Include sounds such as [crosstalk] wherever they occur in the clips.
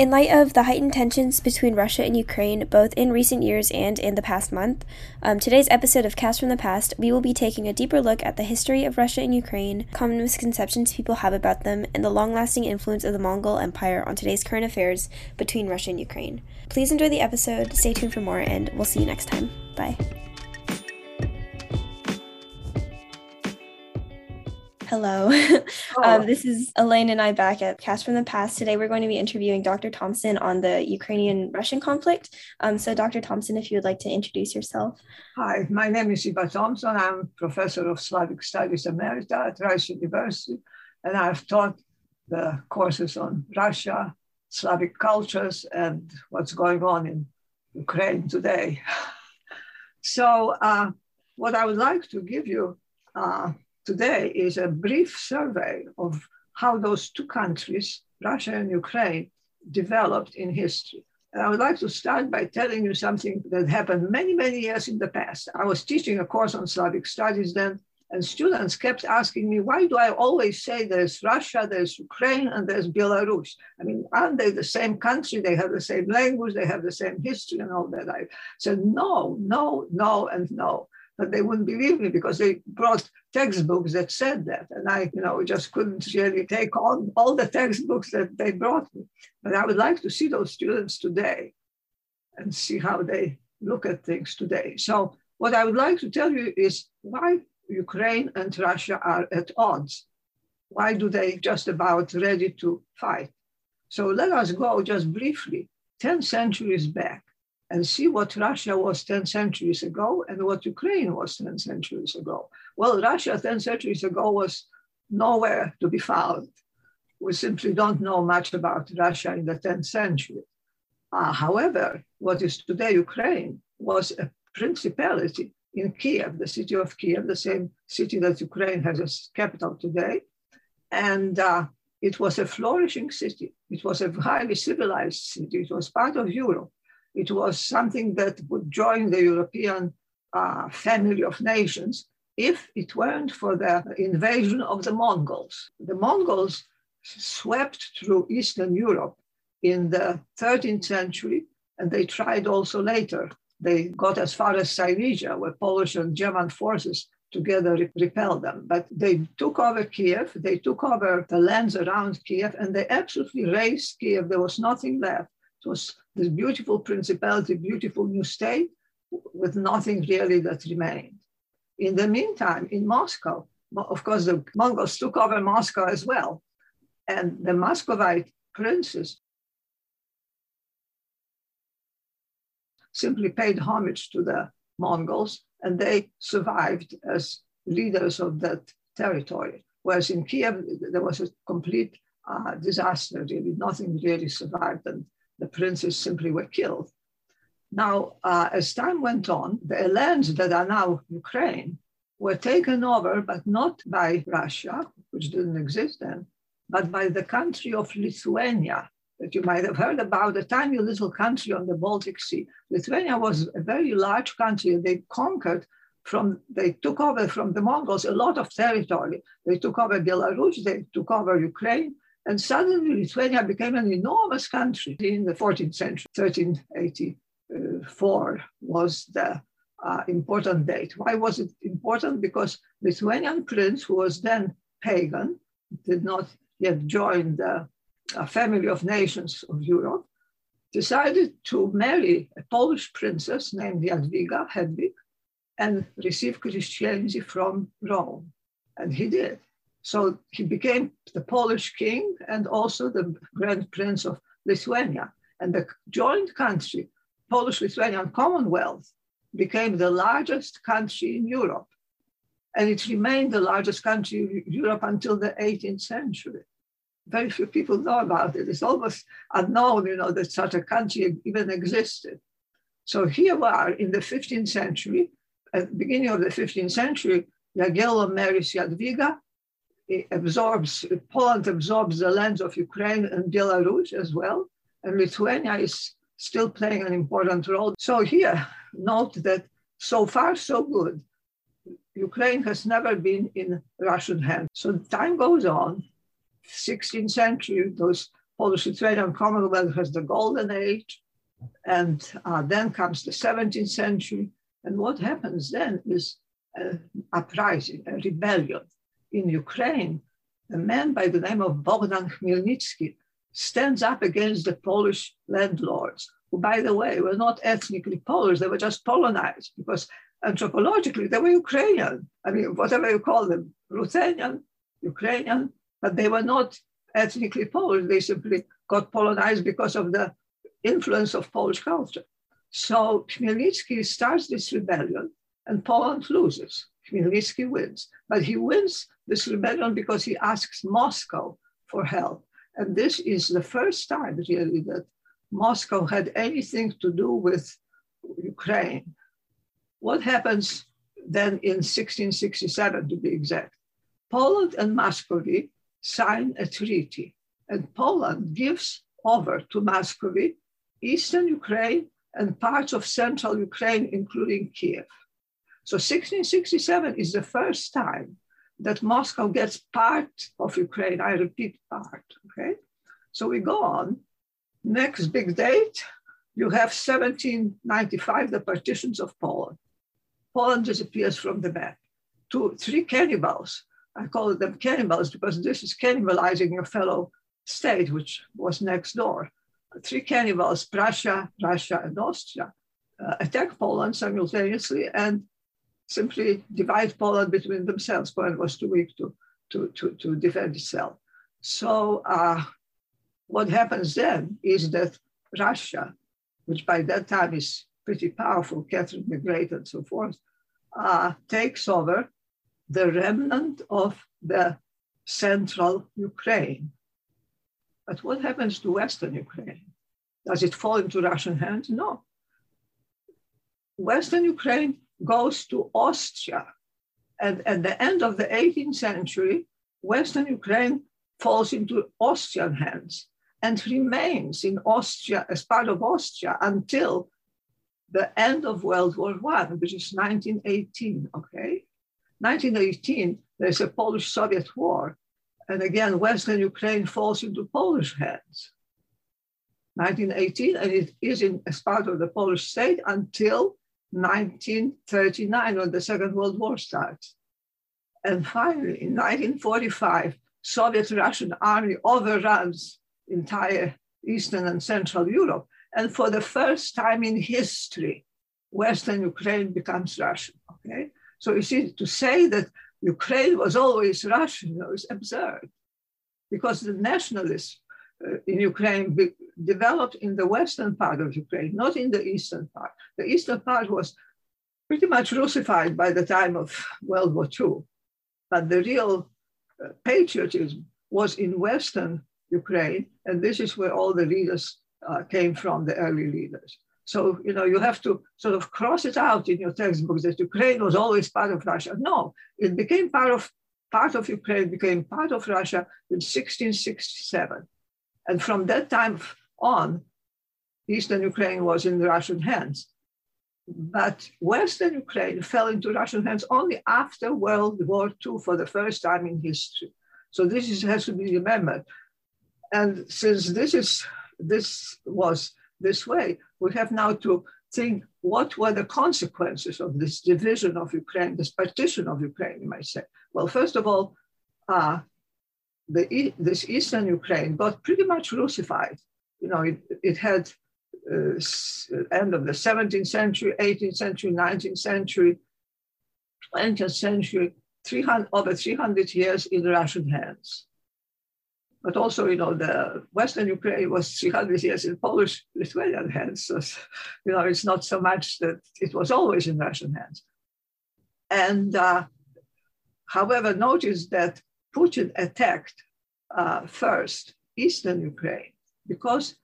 In light of the heightened tensions between Russia and Ukraine, both in recent years and in the past month, um, today's episode of Cast from the Past, we will be taking a deeper look at the history of Russia and Ukraine, common misconceptions people have about them, and the long lasting influence of the Mongol Empire on today's current affairs between Russia and Ukraine. Please enjoy the episode, stay tuned for more, and we'll see you next time. Bye. Hello. [laughs] Oh. um, this is Elaine and I back at Cast from the Past. Today we're going to be interviewing Dr. Thompson on the Ukrainian Russian conflict. Um, so, Dr. Thompson, if you would like to introduce yourself. Hi, my name is Ewa Thompson. I'm professor of Slavic Studies Emerita at Rice University, and I've taught the courses on Russia, Slavic cultures, and what's going on in Ukraine today. [laughs] so, uh, what I would like to give you. Uh, today is a brief survey of how those two countries, Russia and Ukraine, developed in history. And I would like to start by telling you something that happened many, many years in the past. I was teaching a course on Slavic studies then, and students kept asking me, why do I always say there's Russia, there's Ukraine, and there's Belarus? I mean, aren't they the same country? They have the same language, they have the same history, and all that. I said, no, no, no, and no but they wouldn't believe me because they brought textbooks that said that. And I, you know, just couldn't really take on all the textbooks that they brought me. But I would like to see those students today and see how they look at things today. So what I would like to tell you is why Ukraine and Russia are at odds. Why do they just about ready to fight? So let us go just briefly 10 centuries back and see what Russia was 10 centuries ago and what Ukraine was 10 centuries ago. Well, Russia 10 centuries ago was nowhere to be found. We simply don't know much about Russia in the 10th century. Uh, however, what is today Ukraine was a principality in Kiev, the city of Kiev, the same city that Ukraine has as capital today. And uh, it was a flourishing city. It was a highly civilized city. It was part of Europe. It was something that would join the European uh, family of nations if it weren't for the invasion of the Mongols. The Mongols swept through Eastern Europe in the 13th century, and they tried also later. They got as far as Silesia, where Polish and German forces together repelled them. But they took over Kiev, they took over the lands around Kiev, and they absolutely razed Kiev. There was nothing left. It was this beautiful principality, beautiful new state with nothing really that remained. In the meantime, in Moscow, of course, the Mongols took over Moscow as well. And the Muscovite princes simply paid homage to the Mongols and they survived as leaders of that territory. Whereas in Kiev, there was a complete uh, disaster, really. Nothing really survived. And the princes simply were killed. Now, uh, as time went on, the lands that are now Ukraine were taken over, but not by Russia, which didn't exist then, but by the country of Lithuania, that you might have heard about, a tiny little country on the Baltic Sea. Lithuania was a very large country. They conquered from, they took over from the Mongols a lot of territory. They took over Belarus, they took over Ukraine, and suddenly Lithuania became an enormous country in the 14th century. 1384 was the uh, important date. Why was it important? Because Lithuanian prince, who was then pagan, did not yet join the uh, family of nations of Europe, decided to marry a Polish princess named Jadwiga Hedwig and receive Christianity from Rome. And he did. So he became the Polish king and also the Grand Prince of Lithuania. And the joint country, Polish Lithuanian Commonwealth, became the largest country in Europe. And it remained the largest country in Europe until the 18th century. Very few people know about it. It's almost unknown, you know, that such a country even existed. So here we are in the 15th century. At the beginning of the 15th century, Jagiello marries Jadwiga, absorbs, Poland absorbs the lands of Ukraine and Belarus as well, and Lithuania is still playing an important role. So here, note that so far so good. Ukraine has never been in Russian hands. So time goes on. 16th century, those Polish-Lithuanian Commonwealth has the golden age, and uh, then comes the 17th century. And what happens then is an uprising, a rebellion. In Ukraine, a man by the name of Bogdan Khmelnytsky stands up against the Polish landlords, who, by the way, were not ethnically Polish, they were just Polonized because anthropologically they were Ukrainian. I mean, whatever you call them, Ruthenian, Ukrainian, but they were not ethnically Polish. They simply got Polonized because of the influence of Polish culture. So Khmelnytsky starts this rebellion and Poland loses. Khmelnytsky wins, but he wins this rebellion because he asks Moscow for help. And this is the first time really that Moscow had anything to do with Ukraine. What happens then in 1667 to be exact? Poland and Muscovy sign a treaty and Poland gives over to Muscovy eastern Ukraine and parts of central Ukraine, including Kiev. So 1667 is the first time that Moscow gets part of Ukraine. I repeat, part. Okay. So we go on. Next big date, you have 1795, the partitions of Poland. Poland disappears from the map. Two, three cannibals. I call them cannibals because this is cannibalizing your fellow state, which was next door. Three cannibals, Prussia, Russia, and Austria, uh, attack Poland simultaneously and simply divide Poland between themselves. Poland was too weak to, to, to, to defend itself. So uh, what happens then is that Russia, which by that time is pretty powerful, Catherine the Great and so forth, uh, takes over the remnant of the central Ukraine. But what happens to Western Ukraine? Does it fall into Russian hands? No. Western Ukraine goes to Austria. And at the end of the 18th century, Western Ukraine falls into Austrian hands and remains in Austria as part of Austria until the end of World War I, which is 1918, okay? 1918, there's a Polish-Soviet war. And again, Western Ukraine falls into Polish hands. 1918, and it is in, as part of the Polish state until 1939 when the Second World War starts. And finally, in 1945, Soviet Russian army overruns entire Eastern and Central Europe. And for the first time in history, Western Ukraine becomes Russian. Okay, so you see, to say that Ukraine was always Russian you know, is absurd, because the nationalists in Ukraine developed in the western part of Ukraine, not in the eastern part. The eastern part was pretty much Russified by the time of World War II, but the real uh, patriotism was in western Ukraine, and this is where all the leaders uh, came from, the early leaders. So, you know, you have to sort of cross it out in your textbooks that Ukraine was always part of Russia. No, it became part of part of Ukraine became part of Russia in 1667. And from that time on, Eastern Ukraine was in Russian hands. But Western Ukraine fell into Russian hands only after World War II for the first time in history. So this is, has to be remembered. And since this is this was this way, we have now to think what were the consequences of this division of Ukraine, this partition of Ukraine, you might say. Well, first of all, uh, the, this eastern Ukraine got pretty much Russified. You know, it, it had uh, end of the 17th century, 18th century, 19th century, 20th century, 300, over 300 years in Russian hands. But also, you know, the Western Ukraine was 300 years in Polish Lithuanian hands. So, you know, it's not so much that it was always in Russian hands. And uh, however, notice that Putin attacked uh, first eastern Ukraine because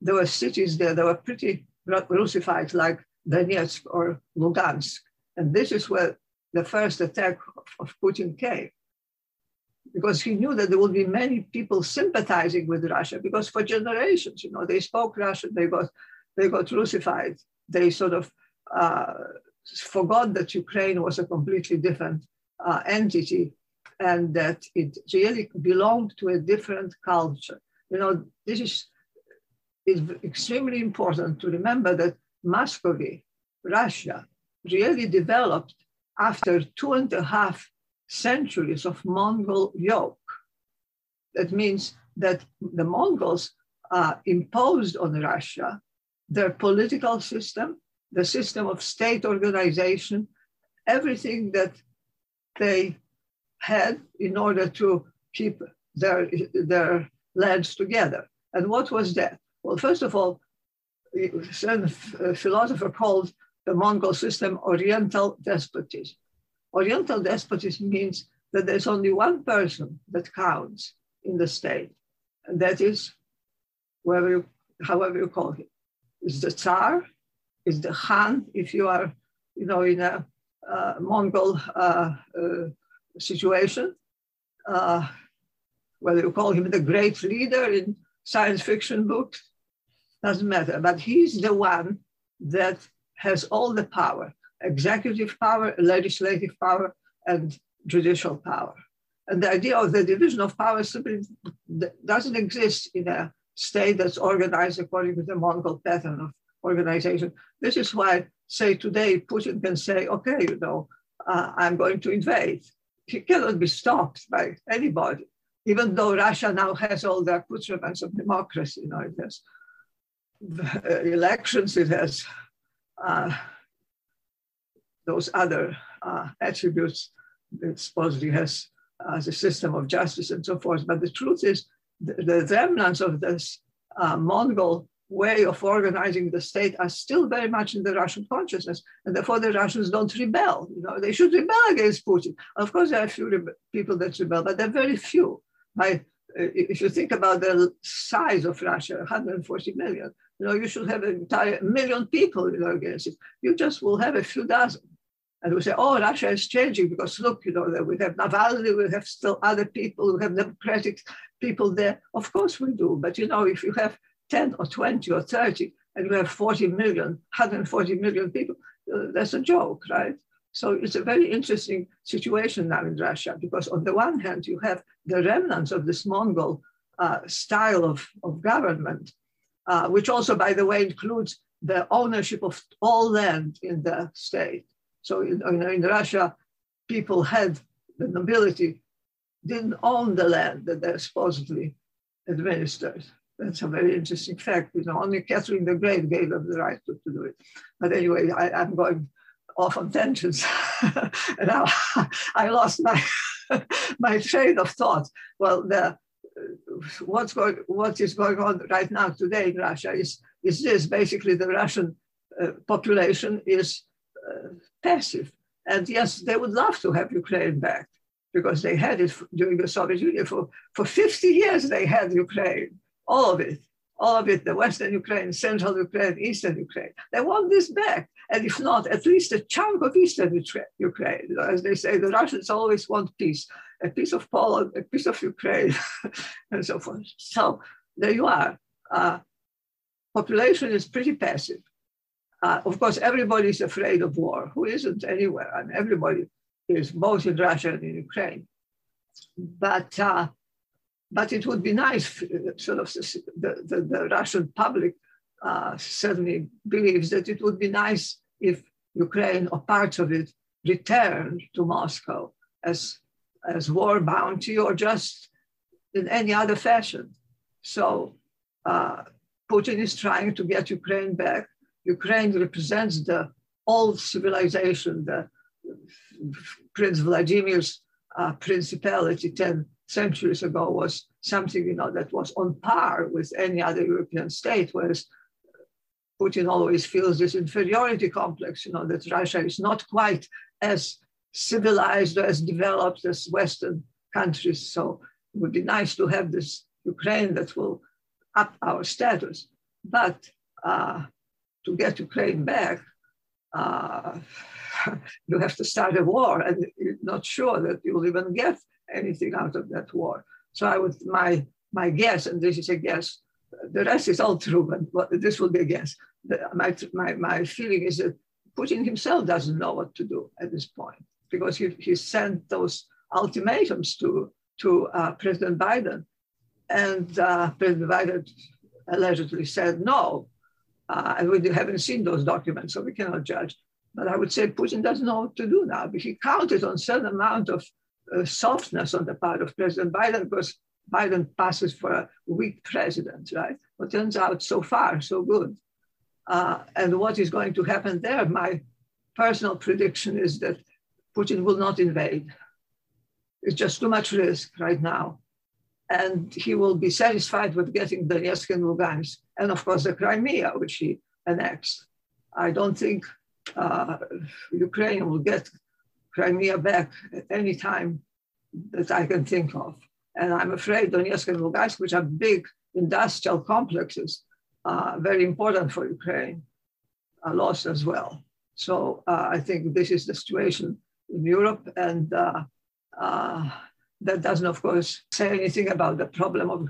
there were cities there that were pretty Russified, like Donetsk or Lugansk. And this is where the first attack of Putin came. Because he knew that there would be many people sympathizing with Russia, because for generations, you know, they spoke Russian, they got, they got Russified. They sort of uh, forgot that Ukraine was a completely different uh, entity and that it really belonged to a different culture. you know, this is, is extremely important to remember that Muscovy, Russia, really developed after two and a half centuries of Mongol yoke. That means that the Mongols uh, imposed on Russia their political system, the system of state organization, everything that they had in order to keep their, their lands together. And what was that? Well, first of all, a philosopher called the Mongol system Oriental despotism. Oriental despotism means that there's only one person that counts in the state, and that is, whoever you, however you call him, is the Tsar, is the Khan, if you are, you know, in a uh, Mongol uh, uh, situation, uh, whether you call him the great leader in science fiction books, doesn't matter. But he's the one that has all the power executive power, legislative power, and judicial power. And the idea of the division of power simply doesn't exist in a state that's organized according to the Mongol pattern of organization. This is why, say, today, Putin can say, okay, you know, uh, I'm going to invade. He cannot be stopped by anybody, even though Russia now has all the accoutrements of democracy. You know, it has elections, it has uh, those other uh, attributes it supposedly has as a system of justice and so forth. But the truth is, the, the remnants of this uh, Mongol way of organizing the state are still very much in the Russian consciousness, and therefore the Russians don't rebel. You know, they should rebel against Putin. Of course, there are a few people that rebel, but they're very few. By, uh, if you think about the size of Russia, 140 million, you know, you should have an entire million people you know, against it. You just will have a few dozen. And we say, oh, Russia is changing because look, you know, that we have Navalny, we have still other people, we have democratic people there. Of course we do. But, you know, if you have 10 or 20 or 30 and you have 40 million, 140 million people, uh, that's a joke, right? So it's a very interesting situation now in Russia because on the one hand, you have the remnants of this Mongol uh, style of, of government, uh, which also, by the way, includes the ownership of all land in the state. So in, in Russia, people had the nobility didn't own the land that they supposedly administered. That's a very interesting fact. You know, only Catherine the Great gave them the right to, to do it. But anyway, I, am going off on tangents, [laughs] now [laughs] I lost my [laughs] my train of thought. Well, the what's going what is going on right now today in Russia is is this basically the Russian uh, population is uh, passive. And yes, they would love to have Ukraine back because they had it during the Soviet Union. For, for 50 years, they had Ukraine, all of it, all of it, the Western Ukraine, Central Ukraine, Eastern Ukraine. They want this back. And if not, at least a chunk of Eastern Ukraine. As they say, the Russians always want peace, a piece of Poland, a piece of Ukraine, [laughs] and so forth. So there you are. Uh, population is pretty passive. Uh, of course, everybody is afraid of war. Who isn't anywhere? I mean, everybody is both in Russia and in Ukraine. But uh, but it would be nice, sort of, the, the, the Russian public uh, certainly believes that it would be nice if Ukraine or parts of it returned to Moscow as, as war bounty or just in any other fashion. So uh, Putin is trying to get Ukraine back Ukraine represents the old civilization, the Prince Vladimir's uh, principality 10 centuries ago was something you know that was on par with any other European state, whereas Putin always feels this inferiority complex, you know, that Russia is not quite as civilized or as developed as Western countries. So it would be nice to have this Ukraine that will up our status. But uh, to get Ukraine back, uh, [laughs] you have to start a war, and you're not sure that you'll even get anything out of that war. So I would my my guess, and this is a guess. The rest is all true, but this will be a guess. My, my, my feeling is that Putin himself doesn't know what to do at this point because he, he sent those ultimatums to, to uh, President Biden And uh, President Biden allegedly said no. Uh, and we haven't seen those documents, so we cannot judge. But I would say Putin doesn't know what to do now. Because he counted on certain amount of softness on the part of President Biden because Biden passes for a weak president, right? But turns out so far, so good. Uh, and what is going to happen there, my personal prediction is that Putin will not invade. It's just too much risk right now. And he will be satisfied with getting Donetsk and Lugansk, and of course the Crimea, which he annexed. I don't think uh, Ukraine will get Crimea back at any time that I can think of. And I'm afraid Donetsk and Lugansk, which are big industrial complexes, uh, very important for Ukraine, are lost as well. So uh, I think this is the situation in Europe, and uh, uh that doesn't, of course, say anything about the problem of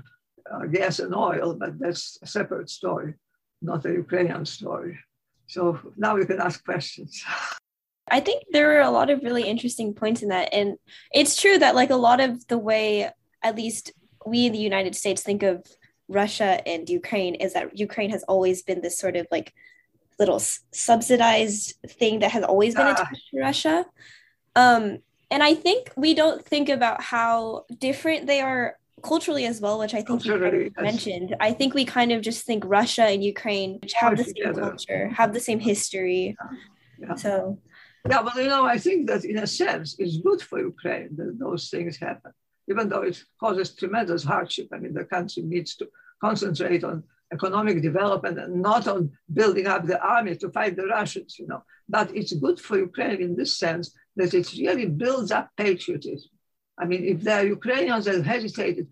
uh, gas and oil, but that's a separate story, not a Ukrainian story. So now we can ask questions. [laughs] I think there are a lot of really interesting points in that. And it's true that, like, a lot of the way, at least we in the United States think of Russia and Ukraine, is that Ukraine has always been this sort of like little subsidized thing that has always been attached to Russia. Um, and I think we don't think about how different they are culturally as well, which I think you mentioned. I think we kind of just think Russia and Ukraine, which have the same culture, have the same history. Yeah. Yeah. So yeah, but you know, I think that in a sense, it's good for Ukraine that those things happen, even though it causes tremendous hardship. I mean, the country needs to concentrate on economic development and not on building up the army to fight the Russians, you know. But it's good for Ukraine in this sense that it really builds up patriotism. I mean, if there are Ukrainians that hesitated,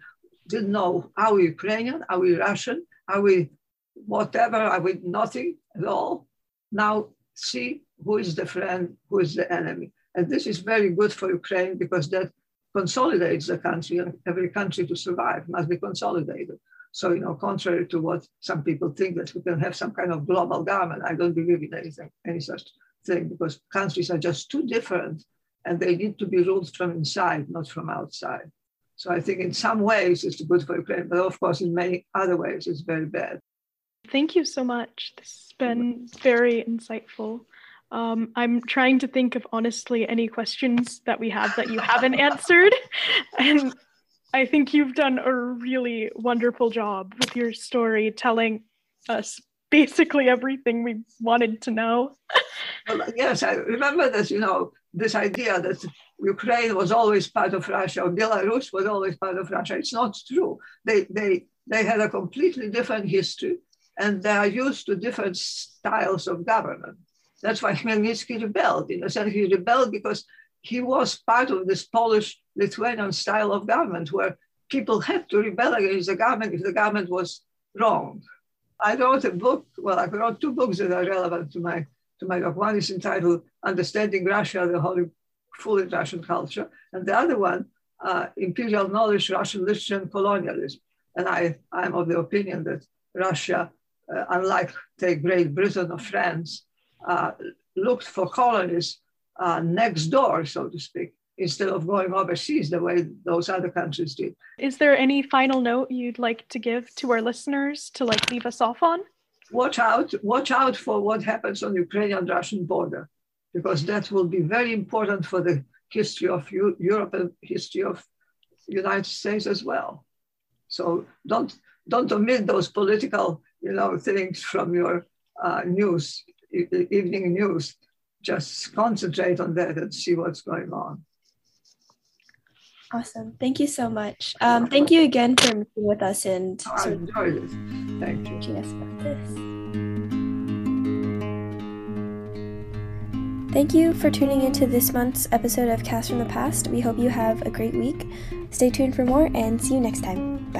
didn't know, are we Ukrainian? Are we Russian? Are we whatever? Are we nothing at all? Now see who is the friend, who is the enemy. And this is very good for Ukraine because that consolidates the country and every country to survive must be consolidated. So, you know, contrary to what some people think that we can have some kind of global government, I don't believe in anything, any such thing because countries are just too different and they need to be ruled from inside, not from outside. So I think in some ways it's good for Ukraine, but of course in many other ways it's very bad. Thank you so much. This has been very insightful. Um, I'm trying to think of honestly any questions that we have that you haven't answered. And I think you've done a really wonderful job with your story, telling us basically everything we wanted to know. well, yes, I remember this, you know, this idea that Ukraine was always part of Russia or Belarus was always part of Russia. It's not true. They, they, they had a completely different history and they are used to different styles of government. That's why Khmelnytsky rebelled. In a sense, he rebelled because he was part of this Polish Lithuanian style of government where people had to rebel against the government if the government was wrong. I wrote a book, well, I wrote two books that are relevant to my to my book. One is entitled Understanding Russia, the Holy Fool in Russian Culture, and the other one, uh, Imperial Knowledge, Russian Literature and Colonialism. And I, I'm of the opinion that Russia, uh, unlike, take Great Britain or France, uh, looked for colonies uh, next door, so to speak, instead of going overseas the way those other countries did. Is there any final note you'd like to give to our listeners to like leave us off on? Watch out, watch out for what happens on Ukrainian-Russian border, because that will be very important for the history of Europe and history of the United States as well. So don't don't omit those political you know things from your uh, news evening news. Just concentrate on that and see what's going on. Awesome. Thank you so much. Um, thank you again for meeting with us and oh, I enjoyed it. Thank you. Teaching us about this. Thank you for tuning into this month's episode of Cast from the Past. We hope you have a great week. Stay tuned for more and see you next time.